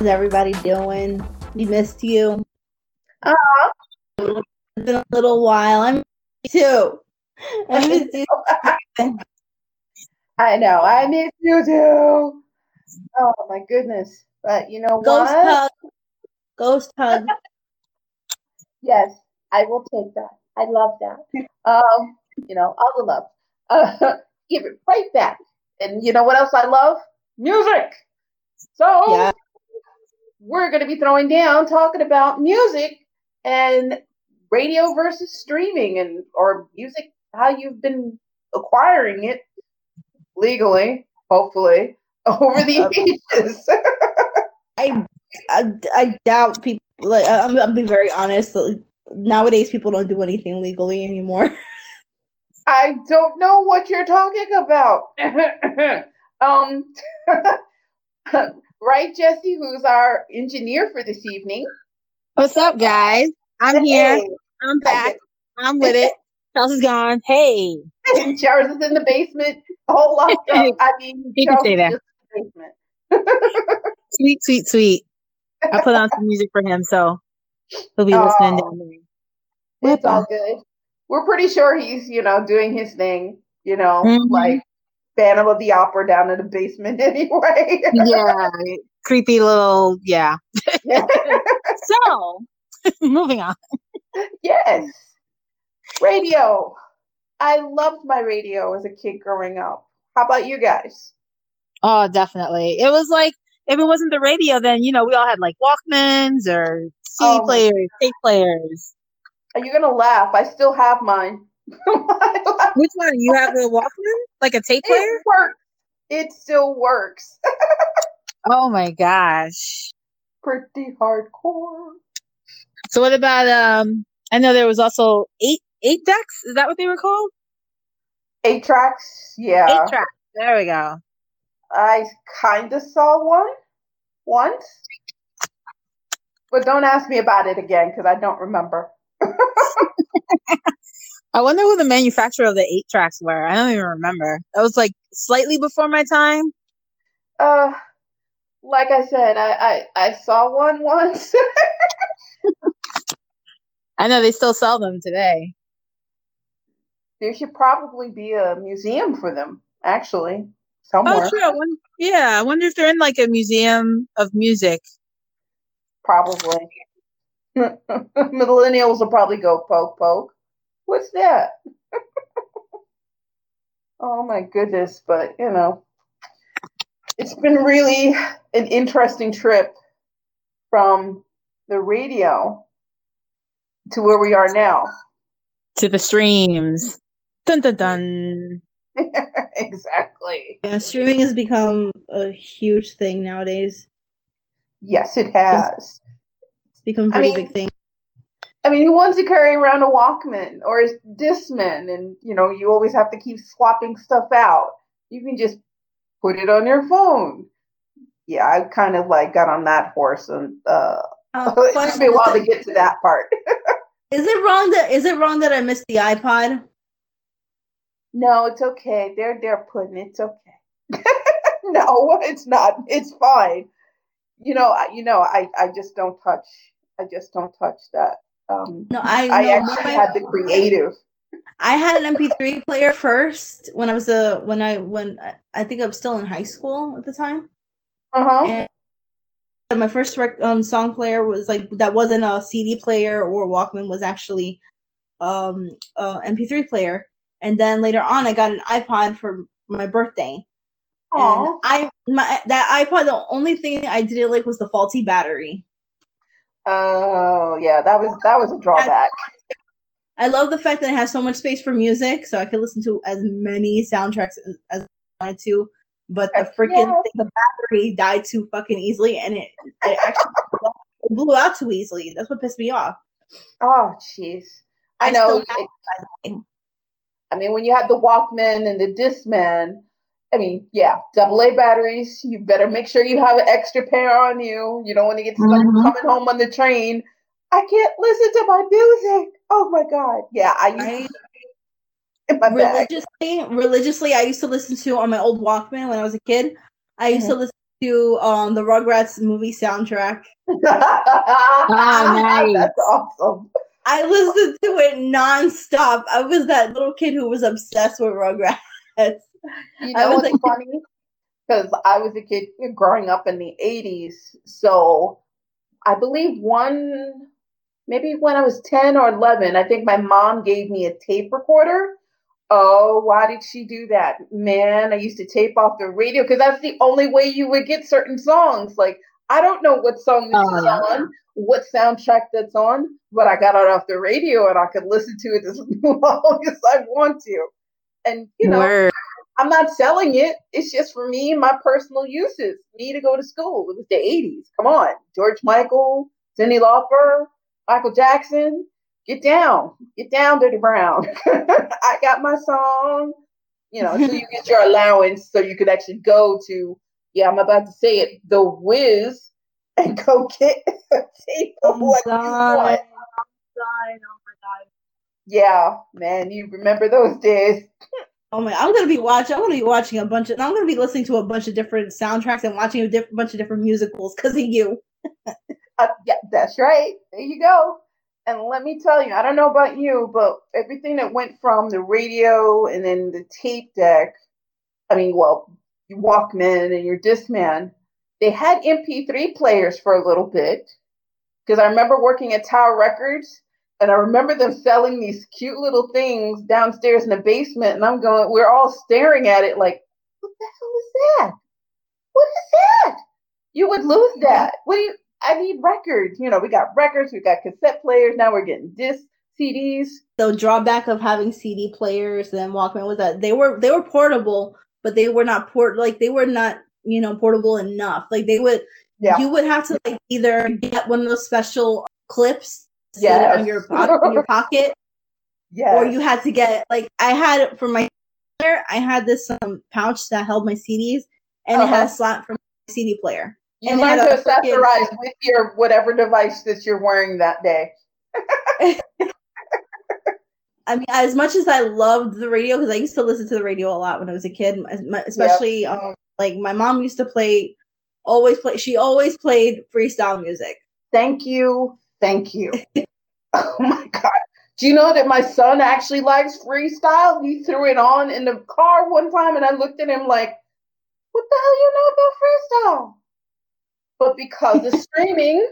How's everybody doing? We missed you. Uh, It's been a little while. I miss you too. I miss you. I know. I miss you too. Oh my goodness. But you know Ghost what? hug. Ghost hug. Yes, I will take that. I love that. Um, you know, all the love. Uh, give it right back. And you know what else I love? Music. So Yeah. We're going to be throwing down talking about music and radio versus streaming and or music how you've been acquiring it legally hopefully over the ages I, I, I doubt people. Like I- I'm, I'm being very honest. like, Nowadays, people don't do anything legally anymore. i don't know what you're talking about um right jesse who's our engineer for this evening What's up, guys? I'm here. Hey. I'm back. I'm with it. Chelsea's gone. Hey. And Charles is in the basement whole lot of, i mean You can say that. just in the basement Sweet, sweet, sweet. I put on some music for him, so he'll be listening Oh. down there. It's all good. We're pretty sure he's, you know, doing his thing, you know, Mhm. like Phantom of the Opera down in the basement anyway. Yeah. Creepy little, yeah. So, moving on. yes. Radio. I loved my radio as a kid growing up. How about you guys? Oh, definitely. It was like, if it wasn't the radio, then, you know, we all had like Walkmans or CD Oh um, players, tape players. Are you gonna laugh? I still have mine. Which one? You have a Walkman? Like a tape player? it works. It still works. Oh my gosh. Pretty hardcore. So what about um I know there was also eight eight decks, is that what they were called? Eight tracks, yeah. Eight tracks. There we go. I kind of saw one once, but don't ask me about it again because I don't remember. I wonder who the manufacturer of the eight tracks were. I don't even remember. That was like slightly before my time. Uh, like I said, I I, I saw one once. I know they still sell them today. there should probably be a museum for them, actually, somewhere. Oh, true. I won- yeah, I wonder if they're in like a museum of music. Probably. Millennials will probably go poke poke. What's that? oh my goodness! But you know, it's been really an interesting trip from the radio to where we are now. To the streams. Dun dun dun. exactly. Yeah, streaming has become a huge thing nowadays. Yes, it has. It's become a I pretty mean- big thing. I mean, who wants to carry around a Walkman or a Discman, and you know, you always have to keep swapping stuff out. You can just put it on your phone. Yeah, I kind of like got on that horse, and uh, Uh, it took me a while to get to that part. Is it wrong that is it wrong that I missed the iPod? no, it's okay. They're they're putting it's okay. no, it's not. It's fine. You know, I, you know, I I just don't touch. I just don't touch that. Um, No, I I no, actually had the creative. I had an MP3 player first when I was a when I when I- think I was still in high school at the time. Uh huh. My first rec- um, song player was like that wasn't a CD player or Walkman was actually um a MP3 player. And then later on, I got an iPod for my birthday. And I my that iPod the only thing I didn't like was the faulty battery. Oh yeah, that was that was a drawback. I love the fact that it has so much space for music, so I could listen to as many soundtracks as, as I wanted to. But the freaking the battery died too fucking easily, and it, it actually it blew out too easily. That's what pissed me off. Oh jeez. I I know. it- it, by the way. I mean, when you have the Walkman and the Discman, I mean, yeah, double A batteries. You better make sure you have an extra pair on you. You don't want to get stuck Mhm. coming home on the train. I can't listen to my music. Oh my god. Yeah, I used I in my bag. religiously, religiously, I used to listen to on my old Walkman when I was a kid. I used to listen to um the Rugrats movie soundtrack. nice. That's awesome. I listened to it nonstop. I was that little kid who was obsessed with Rugrats. You know was what's like- funny? Because I was a kid growing up in the 80s. So I believe one, maybe when I was 10 or 11, I think my mom gave me a tape recorder. Oh, why did she do that? Man, I used to tape off the radio because that's the only way you would get certain songs. Like, I don't know what song this Oh, is yeah. on, what soundtrack that's on, but I got it off the radio and I could listen to it as long as I want to. And, you know, Word. I'm not selling it. It's just for me and my personal uses. Me to go to school. It was the 80s. Come on. George Michael, Cyndi Lauper, Michael Jackson. Get down. Get down, Dirty Brown. I got my song. You know, so you get your allowance so you could actually go to, yeah, I'm about to say it, the Wiz and go get a tape of I'm what you want. Yeah, man, you remember those days. Oh my! I'm gonna be watching. I'm gonna be watching a bunch of. I'm gonna be listening to a bunch of different soundtracks and watching a diff- bunch of different musicals because of you. Uh, yeah, that's right. There you go. And let me tell you, I don't know about you, but everything that went from the radio and then the tape deck, I mean, well, Walkman and your Discman, they had MP3 players for a little bit. Because I remember working at Tower Records and I remember them selling these cute little things downstairs in the basement. And I'm going, we're all staring at it like, what the hell is that? What is that? You would lose that. What do you? I need records. You know, we got records, we got cassette players. Now we're getting disc CDs. The drawback of having CD players and Walkman was that they were they were portable, but they were not port like they were not you know portable enough. Like they would Yeah. you would have to like either get one of those special clips Yes. on your in your pocket Yeah. or you had to get like I had for my player, I had this um pouch that held my CDs and it had a Uh-huh. slot for my CD player. you and it learn had to a accessorize with your whatever device that you're wearing that day. I mean, as much as I loved the radio because I used to listen to the radio a lot when I was a kid, especially um, like my mom used to play, always play. She always played freestyle music. Thank you. Thank you. oh my God. Do you know that my son actually likes freestyle? He threw it on in the car one time and I looked at him like, what the hell you know about freestyle? But because of streaming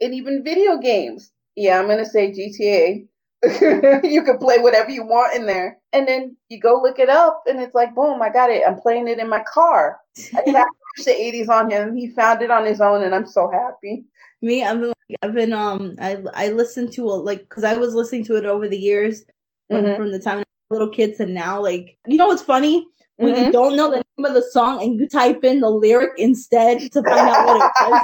and even video games, yeah, I'm going to say GTA. you can play whatever you want in there. And then you go look it up and it's like, boom, I got it. I'm playing it in my car. I got the 80s on him. He found it on his own and I'm so happy. Me, I've been, I've been, um, I, I listened to a, like, because I was listening to it over the years, when, Mhm. from the time I was a little kids to now. Like, you know what's funny? When Mhm. you don't know the name of the song and you type in the lyric instead to find out what it was.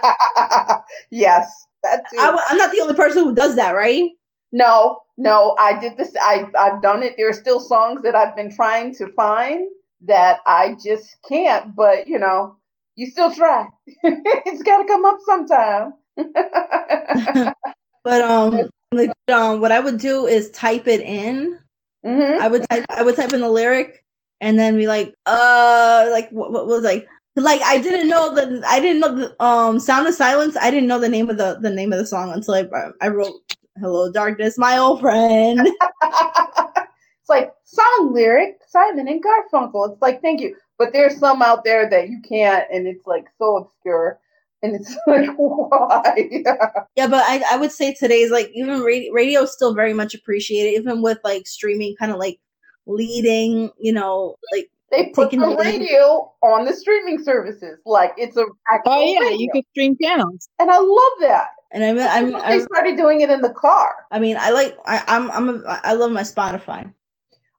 yes, that too. I, I'm not the only person who does that, right? no, no, I did this. I I've done it. There are still songs that I've been trying to find that I just can't. But you know, you still try. it's got to come up sometime. But um, like um, what I would do is type it in. hmm I would type I would type in the lyric and then be like, uh, like what, what was like like I didn't know the I didn't know the um Sound of Silence. I didn't know the name of the the name of the song until I I wrote Hello Darkness, my old friend. it's like song lyric, Simon and Garfunkel. It's like thank you, but there's some out there that you can't, and it's like so obscure, and it's like why? yeah, but I I would say today's like even radio, radio is still very much appreciated, even with like streaming kind of like leading, you know, like They put Taking the the radio on the streaming services, like it's a actual Oh yeah, radio. you could stream channels. and I love that. and I'm I'm, I'm started doing it in the car. I mean I like I I'm I'm a, I love my Spotify.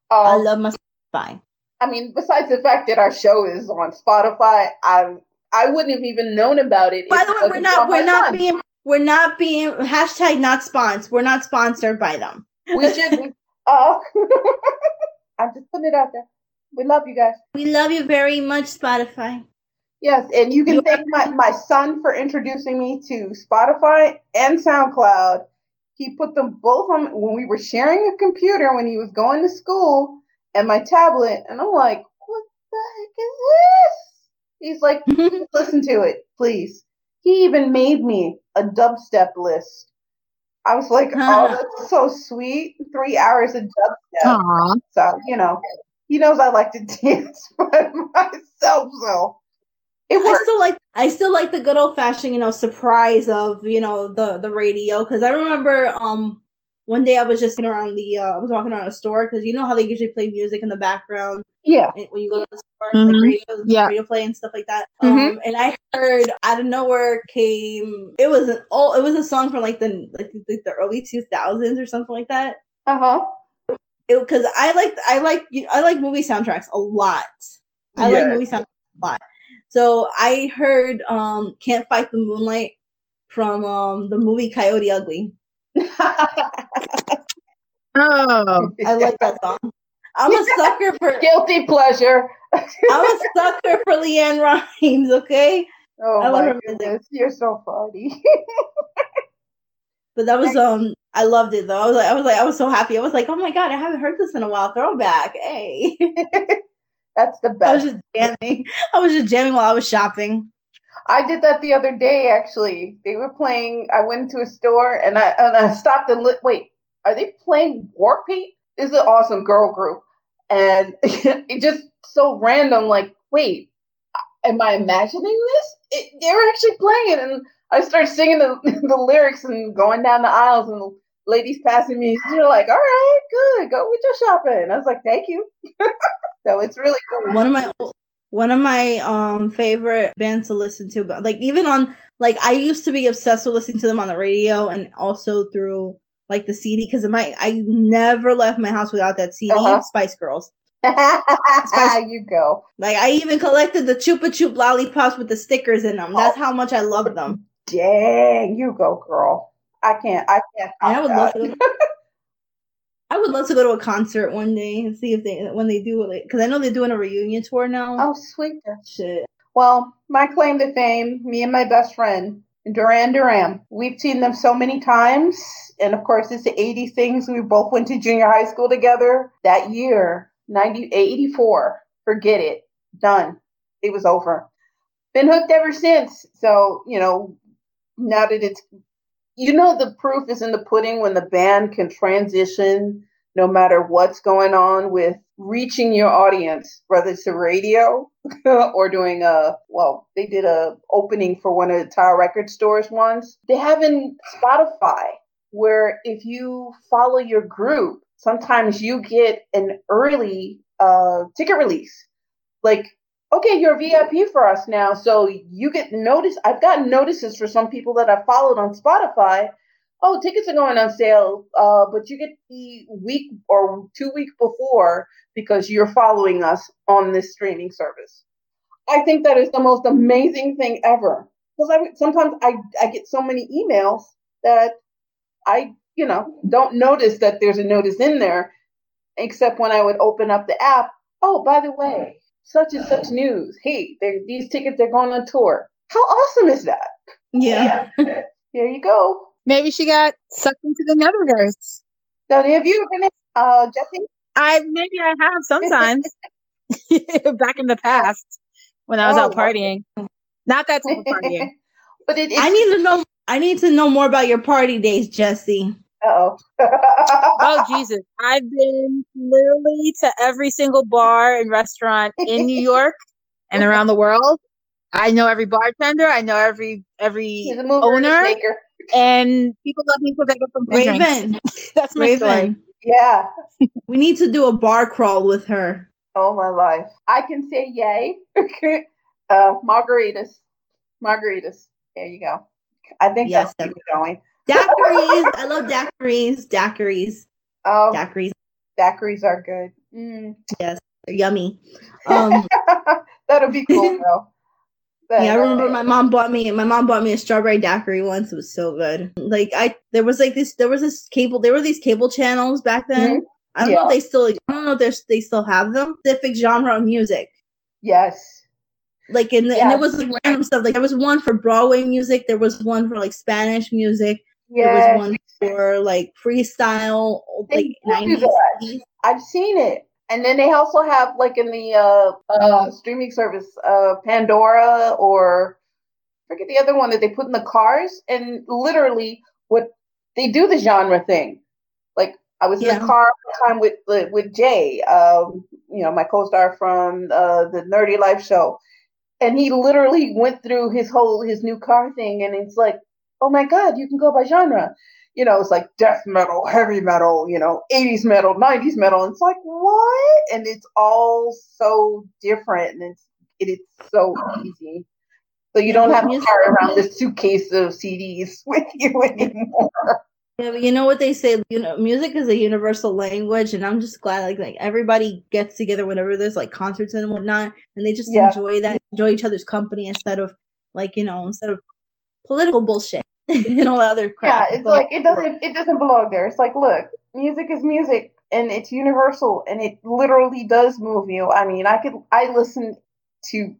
I Um, love my Spotify. I mean, besides the fact that our show is on Spotify, I I wouldn't have even known about it. By the way, we're not we're not son. being we're not being hashtag not sponsored. We're not sponsored by them. We should. Uh, I'm just putting it out there. We love you guys. We love you very much, Spotify. Yes, and you can You- thank my, my son for introducing me to Spotify and SoundCloud. He put them both on when we were sharing a computer when he was going to school and my tablet, and I'm like, what the heck is this? He's like, listen to it, please. He even made me a dubstep list. I was like, oh, that's so sweet. Three hours of dubstep. Aw. So, you know, he knows I like to dance by myself, so it I works. still like I still like the good old fashioned, you know, surprise of, you know, the the radio cuz I remember um one day I was just sitting around the uh I was walking around a store cuz you know how they usually play music in the background Yeah. when you go to the store Mhm. like radio Yeah. radio play and stuff like that. Mhm. Um and I heard out of nowhere came it was an oh it was a song from like the like the, the early 2000s or something like that. Uh huh. Because I like I like I like movie soundtracks a lot. I like Yeah. movie soundtracks a lot. So I heard um Can't Fight the Moonlight from um the movie Coyote Ugly. Oh. I like that song. I'm a sucker for Guilty pleasure. I'm a sucker for LeAnn Rimes, okay? Oh I love her music. goodness, you're so funny. But that was um I loved it though. I was like I was like I was so happy. I was like, oh my god, I haven't heard this in a while. Throwback. Hey. That's the best. I was just jamming. I was just jamming while I was shopping. I did that the other day. Actually, they were playing. I went to a store and I and I stopped and li- wait. Are they playing Warpaint? This is an awesome girl group, and it just so random. Like, wait, am I imagining this? It, they were actually playing it, and I started singing the, the lyrics and going down the aisles, and the ladies passing me, they're like, "All right, good, go with your shopping." I was like, "Thank you." so it's really cool. one of my one of my um favorite bands to listen to but like even on like i used to be obsessed with listening to them on the radio and also through like the cd because my i never left my house without that cd Uh-huh. spice girls you go. like i even collected the chupa chup lollipops with the stickers in them that's how much i love them Dang, you go, girl. I can't. I can't. i would that. love i would love to go to a concert one day and see if they when they do it because i know they're doing a reunion tour now Oh, sweet. shit Well, my claim to fame, me and my best friend, Duran Duran. We've seen them so many times. And of course, it's the 80 things. We both went to junior high school together. That year, 90, 84, forget it. Done. It was over. Been hooked ever since. So, you know, now that it's, you know, the proof is in the pudding when the band can transition no matter what's going on with reaching your audience, whether it's the radio or doing a well, they did a opening for one of the Tower Record stores once. They have in Spotify where if you follow your group, sometimes you get an early uh, ticket release. Like, okay, you're VIP for us now, so you get notice. I've gotten notices for some people that I followed on Spotify. Oh, tickets are going on sale, uh, but you get the week or two weeks before because you're following us on this streaming service. I think that is the most amazing thing ever. Because I sometimes I, I get so many emails that I, you know, don't notice that there's a notice in there, except when I would open up the app. Oh, by the way, such and such news. Hey, these tickets are going on tour. How awesome is that? yeah There you go. Maybe she got sucked into the Netherverse. So have you been, uh, Jesse? I maybe I have sometimes back in the past when I was out Oh. partying. Not that type of partying. but it, I need to know. I need to know more about your party days, Jesse. Oh. Oh Jesus! I've been literally to every single bar and restaurant in New York and around the world. I know every bartender. I know every every mover owner, shaker. and people love me because I get them free drinks. Raven, That's my story. Raven, Yeah. we need to do a bar crawl with her. Oh my life. I can say yay. uh, margaritas. Margaritas. There you go. I think Yes, that's where you're going. Daiquiris, I love daiquiris. Daiquiris, Oh, daiquiris, daiquiris are good. Mm. they're yummy. Um, That'll be cool though. But, yeah, I remember uh, my mom bought me. My mom bought me a strawberry daiquiri once. It was so good. Like I, there was like this. There was this cable. There were these cable channels back then. I don't know if they still. I don't know if they still have them. Specific genre of music. Yes. like and, and Yes. it was like random stuff. Like there was one for Broadway music. There was one for like Spanish music. There Yes. was one for like freestyle, They like do do nineties. I've seen it. And then they also have like in the uh, uh, streaming service, uh, Pandora or I forget the other one that they put in the cars, and literally what they do the genre thing. Like I was in the car one time with with Jay, um, you know, my co-star from uh, the Nerdy Life show, and he literally went through his whole his new car thing, and it's like, oh my god, you can go by genre. You know, it's like death metal, heavy metal, you know, 80s metal, 90s metal. It's like, what? And it's all so different and it's it is so easy. So you don't have to carry around this suitcase of CDs with you anymore. Yeah, but you know what they say, you know, music is a universal language, and I'm just glad like like everybody gets together whenever there's like concerts and whatnot, and they just Yeah. enjoy that, enjoy each other's company instead of like you know instead of political bullshit and all other Yeah, it's like it doesn't it doesn't belong there. It's like, look, music is music and it's universal and it literally does move you. I mean, I could I listen to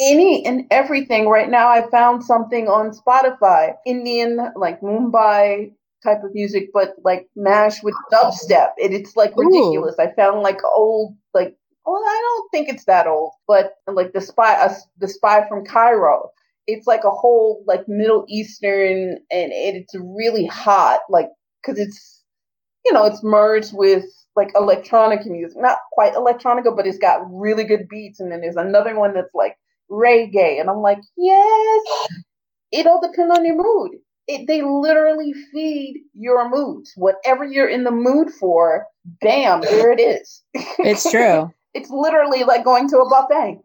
any and everything right now. I found something on Spotify, Indian like Mumbai type of music, but like mash with dubstep. And it's like Ooh. ridiculous. I found like old like well, I don't think it's that old, but like the spy, uh, the spy from Cairo it's like a whole like Middle Eastern, and it, it's really hot, like because it's you know it's merged with like electronic music, not quite electronica, but it's got really good beats. And then there's another one that's like reggae, and I'm like, yes, it all depends on your mood. It, they literally feed your moods. Whatever you're in the mood for, bam, there it is. It's true. it's literally like going to a buffet.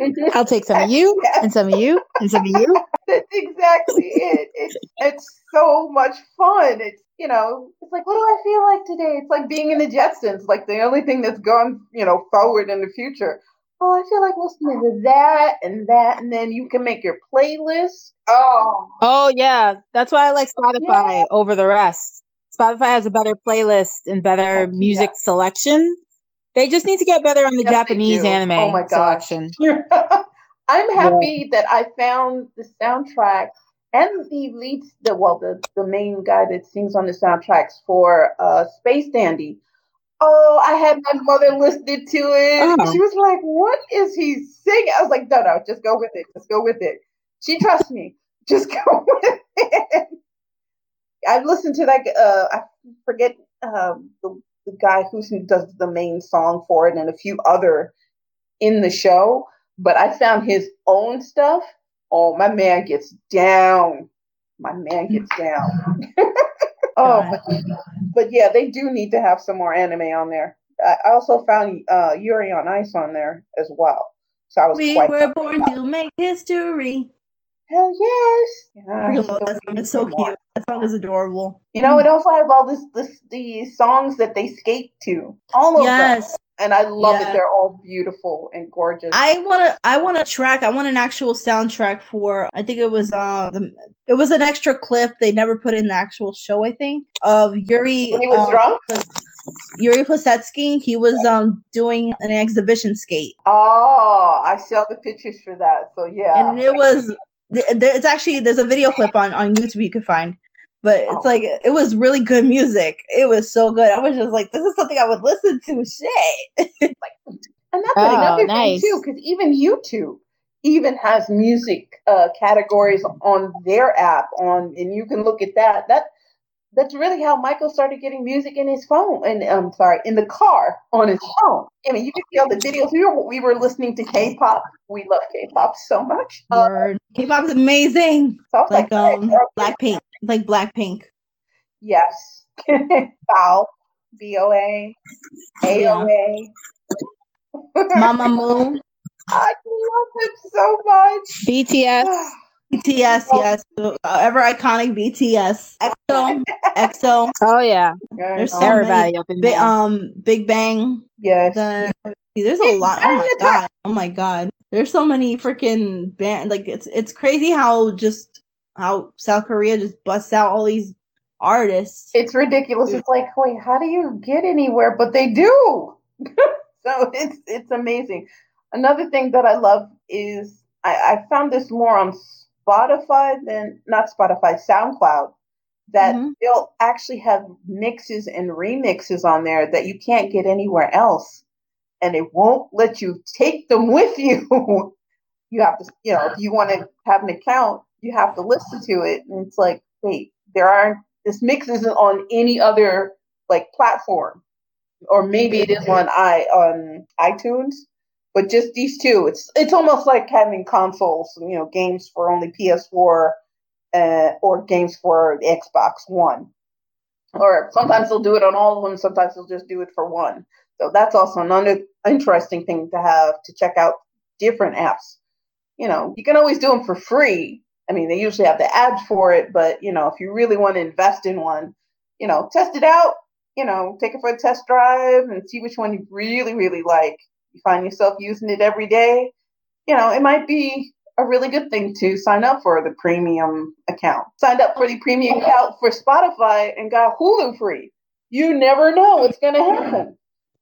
I'll take some of you and some of you and some of you. That's exactly it. It's it's so much fun. It's you know, it's like what do I feel like today? It's like being in the Jetsons, like the only thing that's gone, you know, forward in the future. Oh, I feel like listening to that and that, and then you can make your playlist. Oh, Oh yeah, that's why I like Spotify Yeah. over the rest. Spotify has a better playlist and better Oh, music selection. They just need to get better on the Yes, Japanese anime Oh my selection. I'm happy that I found the soundtrack and the lead, the well, the the main guy that sings on the soundtracks for uh, Space Dandy. Oh, I had my mother listening to it. Oh. She was like, "What is he singing?" I was like, "No, no, just go with it. Just go with it." She trusts me. Just go with it. I've listened to that. Uh, I forget um, the the guy who does the main song for it, and a few other in the show. But I found his own stuff. Oh, my man gets down. My man gets down. oh, but, but yeah, they do need to have some more anime on there. I also found uh, Yuri on Ice on there as well. So I was we were born to make history. Hell yes. Yeah, so that song. It's so cute. That song is adorable. You know, it also has all this, this these songs that they skate to. All of them. Yes, And I love Yeah. it. They're all beautiful and gorgeous. I want to. I want a track. I want an actual soundtrack for. I think it was uh, the, it was an extra clip they never put in the actual show. I think of Yuri. when he was um, drunk. Yuri Plisetsky. He was um doing an exhibition skate, Oh, I saw the pictures for that. So yeah. and it was. Th- th- It's actually there's a video clip on on YouTube you can find, but it's Oh. like it was really good music. It was so good. I was just like, this is something I would listen to. Shit. And that's Oh, another nice. thing too, because even YouTube even has music uh, categories on their app on, and you can look at that. That that's really how Michael started getting music in his phone, and I'm sorry, in the car on his phone. I mean, you can see all the videos. We were we were listening to K-pop. We love K-pop so much. Word. K-pop is amazing. so Like like, um "Alright, Blackpink, like Blackpink. yes, Bow, B O A, A O A. Mamamoo, I love it so much. BTS. BTS, yes, uh, ever iconic BTS. EXO, EXO. Oh yeah, There's so everybody up in Big, there. um, Big Bang. yes. The there's a lot. Oh my god. Oh my god. There's so many freaking band. Like it's it's crazy how just how South Korea just busts out all these artists. It's ridiculous. It's like, wait, how do you get anywhere? But they do. so it's it's amazing. Another thing that I love is I, I found this more on Spotify than not Spotify, SoundCloud. That Mhm. they'll actually have mixes and remixes on there that you can't get anywhere else. and it won't let you take them with you. you have to, you know, if you want to have an account, you have to listen to it. And it's like, wait, there aren't, this mix isn't on any other like platform. Or maybe it is on i on iTunes, but just these two. It's it's almost like having consoles, you know, games for only PS4 uh, or games for the Xbox One. Or sometimes they'll do it on all of them. Sometimes they'll just do it for one. So that's also another interesting thing to have to check out different apps. You know, you can always do them for free. I mean, they usually have the ads for it, but you know, if you really want to invest in one, you know, test it out. You know, take it for a test drive and see which one you really, really like. You find yourself using it every day. You know, it might be a really good thing to sign up for the premium account. Signed up for the premium account for Spotify and got Hulu free. You never know what's going to happen.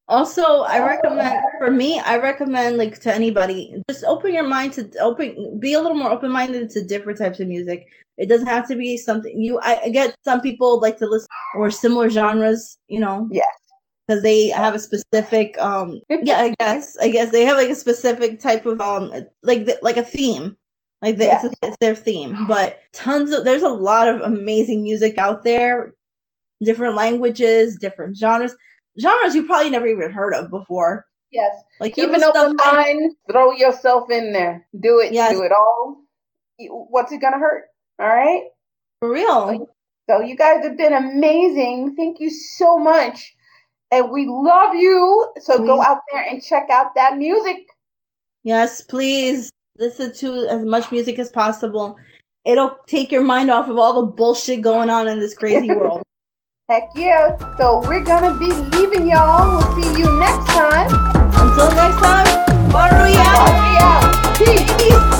Also, I recommend for me, I recommend like to anybody, just open your mind to open, be a little more open minded to different types of music. It doesn't have to be something you. I, I get some people like to listen or similar genres, you know. Yes. Because they have a specific, um, yeah, I guess, I guess they have like a specific type of, um, like like a theme, like the, Yeah. it's, it's their theme. But tons of there's a lot of amazing music out there, different languages, different genres genres you probably never even heard of before. Yes. Like Keep there an was open mind. Throw yourself in there. Do it. Yes. Do it all. What's it to hurt? All right. for real. So you guys have been amazing. Thank you so much. And we love you. So go out there and check out that music. Yes, please listen to as much music as possible. It'll take your mind off of all the bullshit going on in this crazy world. Heck yeah. So we're going to be leaving y'all. We'll see you next time. Until next time, Maru out. Bye. Peace. Peace.